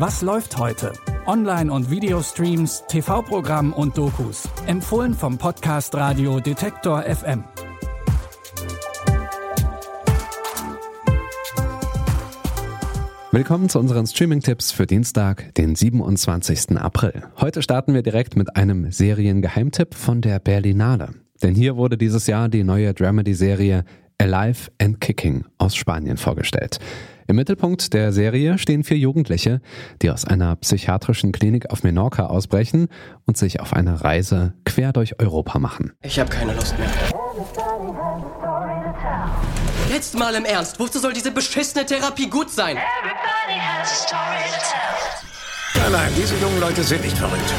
Was läuft heute? Online- und Videostreams, TV-Programm und Dokus. Empfohlen vom Podcast Radio Detektor FM. Willkommen zu unseren Streaming-Tipps für Dienstag, den 27. April. Heute starten wir direkt mit einem Seriengeheimtipp von der Berlinale. Denn hier wurde dieses Jahr die neue Dramedy-Serie Alive and Kicking aus Spanien vorgestellt. Im Mittelpunkt der Serie stehen vier Jugendliche, die aus einer psychiatrischen Klinik auf Menorca ausbrechen und sich auf eine Reise quer durch Europa machen. Ich habe keine Lust mehr. Jetzt mal im Ernst, wozu soll diese beschissene Therapie gut sein? Nein, nein, diese jungen Leute sind nicht verrückt.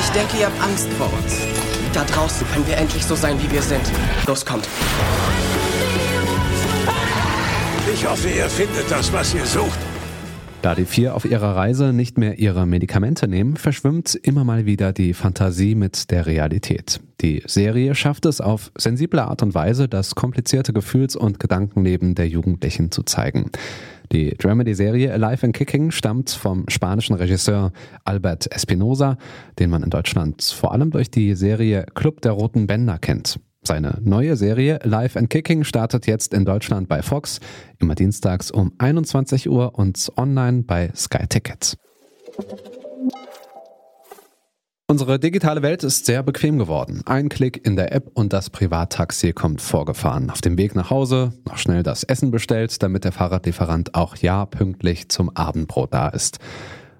Ich denke, ihr habt Angst vor uns. Da draußen können wir endlich so sein, wie wir sind. Los, kommt. Ich hoffe, ihr findet das, was ihr sucht. Da die vier auf ihrer Reise nicht mehr ihre Medikamente nehmen, verschwimmt immer mal wieder die Fantasie mit der Realität. Die Serie schafft es auf sensible Art und Weise, das komplizierte Gefühls- und Gedankenleben der Jugendlichen zu zeigen. Die Dramedy-Serie Alive and Kicking stammt vom spanischen Regisseur Albert Espinosa, den man in Deutschland vor allem durch die Serie Club der Roten Bänder kennt. Seine neue Serie Live and Kicking startet jetzt in Deutschland bei Fox, immer dienstags um 21 Uhr und online bei Sky Tickets. Unsere digitale Welt ist sehr bequem geworden. Ein Klick in der App und das Privattaxi kommt vorgefahren. Auf dem Weg nach Hause noch schnell das Essen bestellt, damit der Fahrradlieferant auch ja pünktlich zum Abendbrot da ist.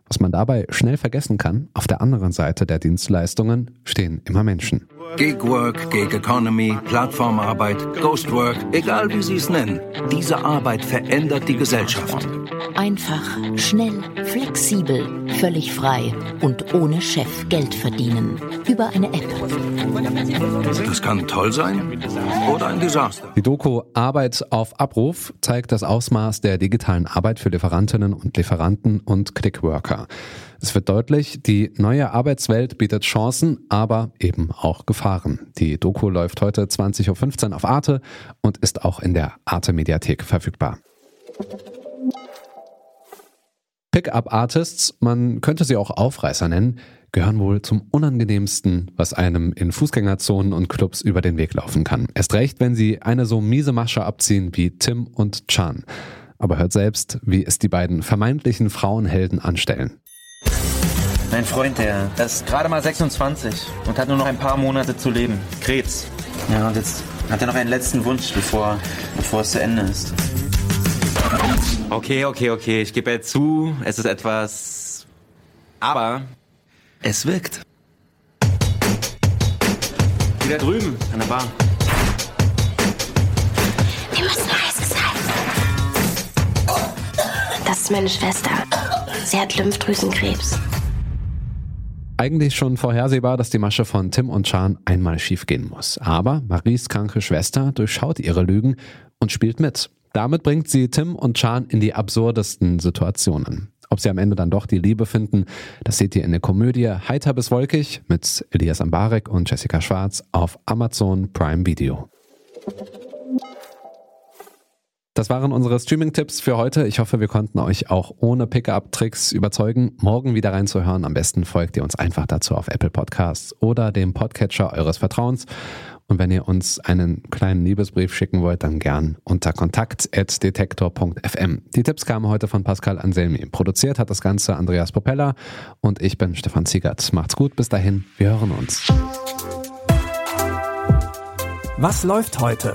Was man dabei schnell vergessen kann, auf der anderen Seite der Dienstleistungen stehen immer Menschen. Gigwork, Gig Economy, Plattformarbeit, Ghostwork, egal wie Sie es nennen. Diese Arbeit verändert die Gesellschaft. Einfach, schnell, flexibel, völlig frei und ohne Chef Geld verdienen. Über eine App. Das kann toll sein oder ein Desaster. Die Doku Arbeit auf Abruf zeigt das Ausmaß der digitalen Arbeit für Lieferantinnen und Lieferanten und Clickworker. Es wird deutlich, die neue Arbeitswelt bietet Chancen, aber eben auch Gefahren. Die Doku läuft heute 20.15 Uhr auf Arte und ist auch in der Arte Mediathek verfügbar. Pickup Artists, man könnte sie auch Aufreißer nennen, gehören wohl zum unangenehmsten, was einem in Fußgängerzonen und Clubs über den Weg laufen kann. Erst recht, wenn sie eine so miese Masche abziehen wie Tim und Chan. Aber hört selbst, wie es die beiden vermeintlichen Frauenhelden anstellen. Mein Freund, der, der ist gerade mal 26 und hat nur noch ein paar Monate zu leben. Krebs. Ja, und jetzt hat er noch einen letzten Wunsch, bevor, bevor es zu Ende ist. Okay, okay, okay. Ich gebe jetzt zu, es ist etwas. Aber es wirkt. Wieder drüben, an der Bar. Wir müssen heißes sein. Das ist meine Schwester. Sie hat Lymphdrüsenkrebs. Eigentlich schon vorhersehbar, dass die Masche von Tim und Chan einmal schiefgehen muss. Aber Maries kranke Schwester durchschaut ihre Lügen und spielt mit. Damit bringt sie Tim und Chan in die absurdesten Situationen. Ob sie am Ende dann doch die Liebe finden, das seht ihr in der Komödie Heiter bis Wolkig mit Elias Ambarek und Jessica Schwarz auf Amazon Prime Video. Das waren unsere Streaming-Tipps für heute. Ich hoffe, wir konnten euch auch ohne Pickup-Tricks überzeugen, morgen wieder reinzuhören. Am besten folgt ihr uns einfach dazu auf Apple Podcasts oder dem Podcatcher eures Vertrauens. Und wenn ihr uns einen kleinen Liebesbrief schicken wollt, dann gern unter kontakt.detektor.fm. Die Tipps kamen heute von Pascal Anselmi. Produziert hat das Ganze Andreas Popella und ich bin Stefan Ziegert. Macht's gut, bis dahin, wir hören uns. Was läuft heute?